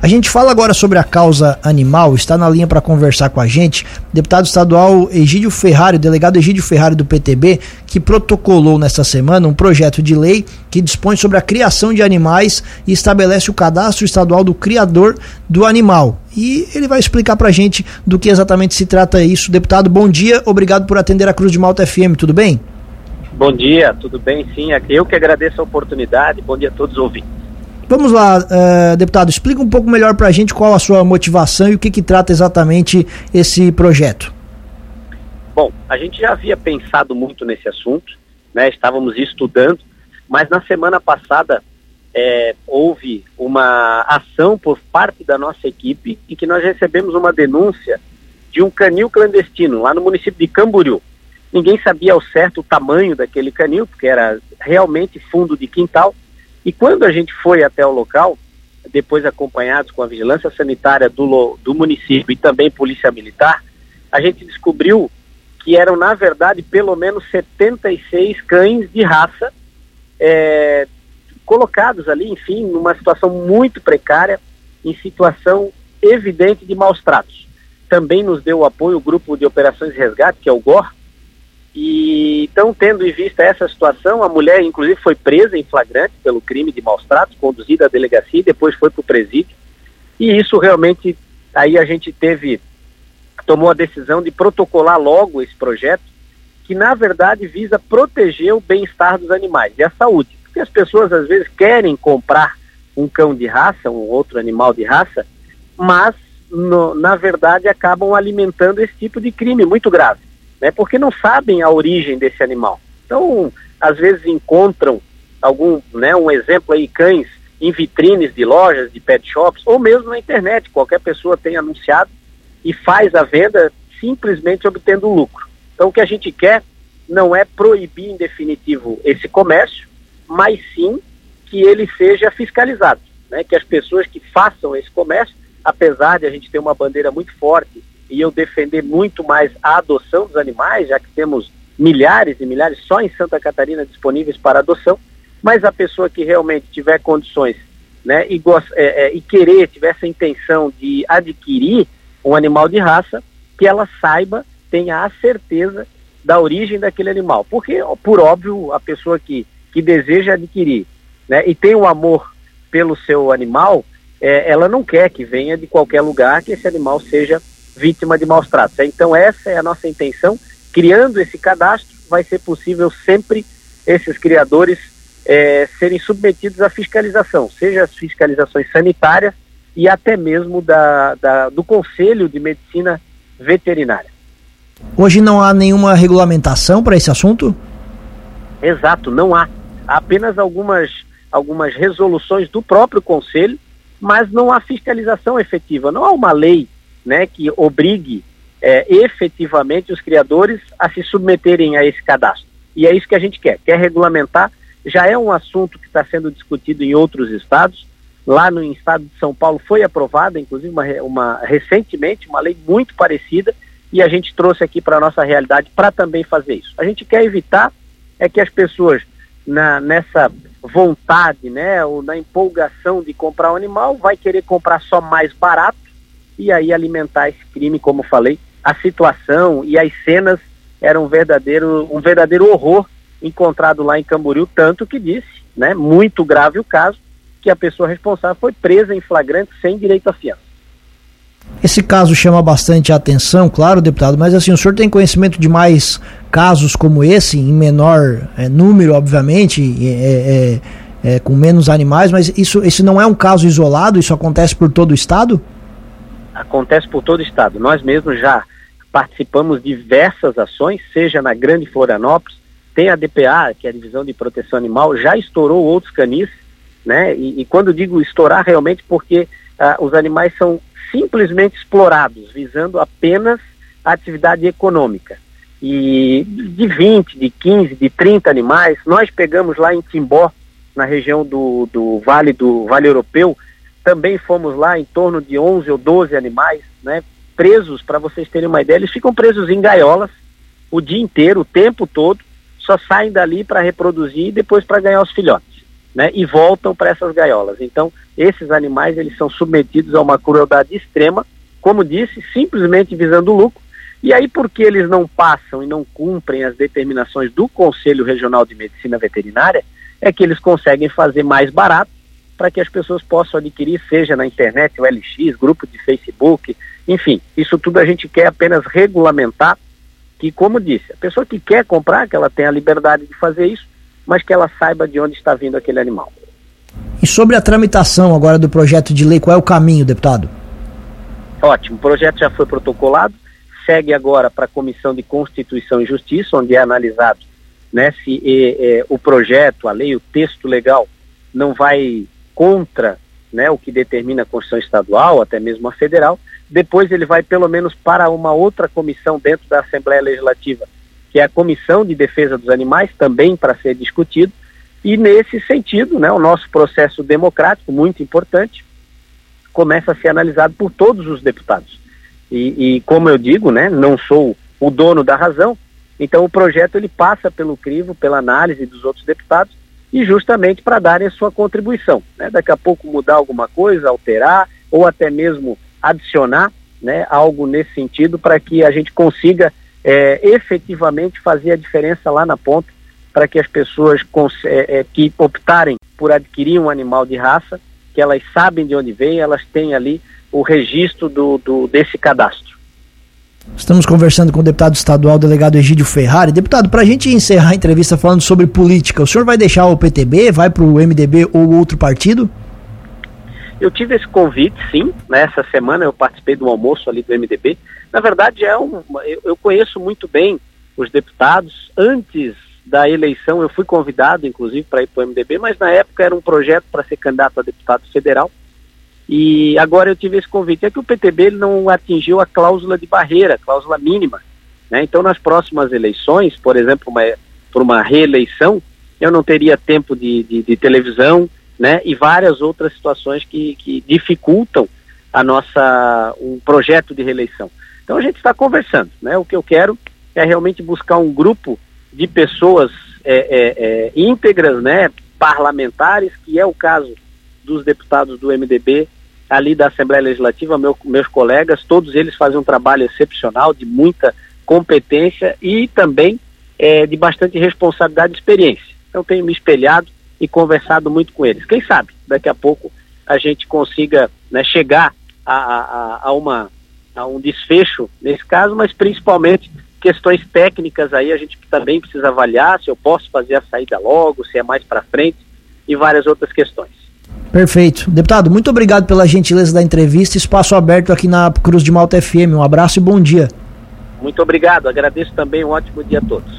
A gente fala agora sobre a causa animal, está na linha para conversar com a gente, deputado estadual Egídio Ferrari, delegado Egídio Ferrari do PTB, que protocolou nesta semana um projeto de lei que dispõe sobre a criação de animais e estabelece o cadastro estadual do criador do animal. E ele vai explicar para a gente do que exatamente se trata isso. Deputado, bom dia, obrigado por atender a Cruz de Malta FM, tudo bem? Bom dia, tudo bem? Sim, eu que agradeço a oportunidade. Bom dia a todos os ouvintes. Vamos lá, uh, deputado, explica um pouco melhor para a gente qual a sua motivação e o que, que trata exatamente esse projeto. Bom, a gente já havia pensado muito nesse assunto, né? estávamos estudando, mas na semana passada é, houve uma ação por parte da nossa equipe em que nós recebemos uma denúncia de um canil clandestino lá no município de Camboriú. Ninguém sabia ao certo o tamanho daquele canil, porque era realmente fundo de quintal, e quando a gente foi até o local, depois acompanhados com a vigilância sanitária do, do município e também polícia militar, a gente descobriu que eram, na verdade, pelo menos 76 cães de raça é, colocados ali, enfim, numa situação muito precária, em situação evidente de maus tratos. Também nos deu apoio o grupo de operações de resgate, que é o GOR, e então, tendo em vista essa situação, a mulher, inclusive, foi presa em flagrante pelo crime de maus tratos, conduzida à delegacia e depois foi para o presídio. E isso realmente, aí a gente teve, tomou a decisão de protocolar logo esse projeto, que na verdade visa proteger o bem-estar dos animais e a saúde. Porque as pessoas às vezes querem comprar um cão de raça, um outro animal de raça, mas no, na verdade acabam alimentando esse tipo de crime muito grave né, porque não sabem a origem desse animal. Então, às vezes encontram algum, né, um exemplo aí, cães em vitrines de lojas, de pet shops, ou mesmo na internet, qualquer pessoa tem anunciado e faz a venda simplesmente obtendo lucro. Então, o que a gente quer não é proibir em definitivo esse comércio, mas sim que ele seja fiscalizado, né? que as pessoas que façam esse comércio, apesar de a gente ter uma bandeira muito forte e eu defender muito mais a adoção dos animais, já que temos milhares e milhares só em Santa Catarina disponíveis para adoção, mas a pessoa que realmente tiver condições né, e, é, é, e querer, tiver essa intenção de adquirir um animal de raça, que ela saiba, tenha a certeza da origem daquele animal. Porque, por óbvio, a pessoa que, que deseja adquirir né, e tem o um amor pelo seu animal, é, ela não quer que venha de qualquer lugar que esse animal seja vítima de maus tratos. Então essa é a nossa intenção. Criando esse cadastro, vai ser possível sempre esses criadores é, serem submetidos à fiscalização, seja as fiscalizações sanitárias e até mesmo da, da, do Conselho de Medicina Veterinária. Hoje não há nenhuma regulamentação para esse assunto? Exato, não há. Há apenas algumas, algumas resoluções do próprio Conselho, mas não há fiscalização efetiva. Não há uma lei né, que obrigue é, efetivamente os criadores a se submeterem a esse cadastro. E é isso que a gente quer, quer regulamentar. Já é um assunto que está sendo discutido em outros estados. Lá no estado de São Paulo foi aprovada, inclusive, uma, uma recentemente, uma lei muito parecida, e a gente trouxe aqui para a nossa realidade para também fazer isso. A gente quer evitar é que as pessoas, na, nessa vontade, né, ou na empolgação de comprar um animal, vai querer comprar só mais barato e aí alimentar esse crime, como falei, a situação e as cenas eram um verdadeiro, um verdadeiro horror encontrado lá em Camboriú, tanto que disse, né, muito grave o caso, que a pessoa responsável foi presa em flagrante sem direito à fiança. Esse caso chama bastante atenção, claro, deputado, mas assim, o senhor tem conhecimento de mais casos como esse, em menor é, número, obviamente, é, é, é, com menos animais, mas isso, esse não é um caso isolado, isso acontece por todo o estado? Acontece por todo o estado. Nós mesmos já participamos de diversas ações, seja na Grande Florianópolis, tem a DPA, que é a Divisão de Proteção Animal, já estourou outros canis, né? E, e quando digo estourar, realmente porque ah, os animais são simplesmente explorados, visando apenas a atividade econômica. E de 20, de 15, de 30 animais, nós pegamos lá em Timbó, na região do, do Vale do Vale Europeu, também fomos lá em torno de 11 ou 12 animais, né, presos, para vocês terem uma ideia, eles ficam presos em gaiolas o dia inteiro, o tempo todo, só saem dali para reproduzir e depois para ganhar os filhotes. né, e voltam para essas gaiolas. Então, esses animais eles são submetidos a uma crueldade extrema, como disse, simplesmente visando o lucro. E aí, porque eles não passam e não cumprem as determinações do Conselho Regional de Medicina Veterinária, é que eles conseguem fazer mais barato para que as pessoas possam adquirir, seja na internet, o LX, grupo de Facebook, enfim, isso tudo a gente quer apenas regulamentar, que como disse, a pessoa que quer comprar, que ela tenha a liberdade de fazer isso, mas que ela saiba de onde está vindo aquele animal. E sobre a tramitação agora do projeto de lei, qual é o caminho, deputado? Ótimo, o projeto já foi protocolado, segue agora para a Comissão de Constituição e Justiça, onde é analisado né, se e, e, o projeto, a lei, o texto legal não vai contra né, o que determina a Constituição Estadual, até mesmo a federal. Depois ele vai pelo menos para uma outra comissão dentro da Assembleia Legislativa, que é a Comissão de Defesa dos Animais, também para ser discutido. E nesse sentido, né, o nosso processo democrático, muito importante, começa a ser analisado por todos os deputados. E, e como eu digo, né, não sou o dono da razão, então o projeto ele passa pelo crivo, pela análise dos outros deputados e justamente para darem a sua contribuição. Né? Daqui a pouco mudar alguma coisa, alterar ou até mesmo adicionar né, algo nesse sentido para que a gente consiga é, efetivamente fazer a diferença lá na ponta para que as pessoas é, é, que optarem por adquirir um animal de raça, que elas sabem de onde vem, elas têm ali o registro do, do desse cadastro. Estamos conversando com o deputado estadual, delegado Egídio Ferrari. Deputado, para a gente encerrar a entrevista falando sobre política, o senhor vai deixar o PTB, vai para o MDB ou outro partido? Eu tive esse convite, sim. Nessa semana eu participei do almoço ali do MDB. Na verdade, é um, eu, conheço muito bem os deputados. Antes da eleição, eu fui convidado, inclusive, para ir para o MDB, mas na época era um projeto para ser candidato a deputado federal. E agora eu tive esse convite. É que o PTB não atingiu a cláusula de barreira, a cláusula mínima. Né? Então, nas próximas eleições, por exemplo, por uma reeleição, eu não teria tempo de, de, de televisão né? e várias outras situações que, que dificultam a nossa um projeto de reeleição. Então a gente está conversando. Né? O que eu quero é realmente buscar um grupo de pessoas é, é, é, íntegras, né? parlamentares, que é o caso dos deputados do MDB ali da Assembleia Legislativa, meu, meus colegas, todos eles fazem um trabalho excepcional, de muita competência e também é, de bastante responsabilidade e experiência. Então tenho me espelhado e conversado muito com eles. Quem sabe daqui a pouco a gente consiga né, chegar a, a, a, uma, a um desfecho nesse caso, mas principalmente questões técnicas aí a gente também precisa avaliar se eu posso fazer a saída logo, se é mais para frente e várias outras questões. Perfeito. Deputado, muito obrigado pela gentileza da entrevista. Espaço aberto aqui na Cruz de Malta FM. Um abraço e bom dia. Muito obrigado. Agradeço também. Um ótimo dia a todos.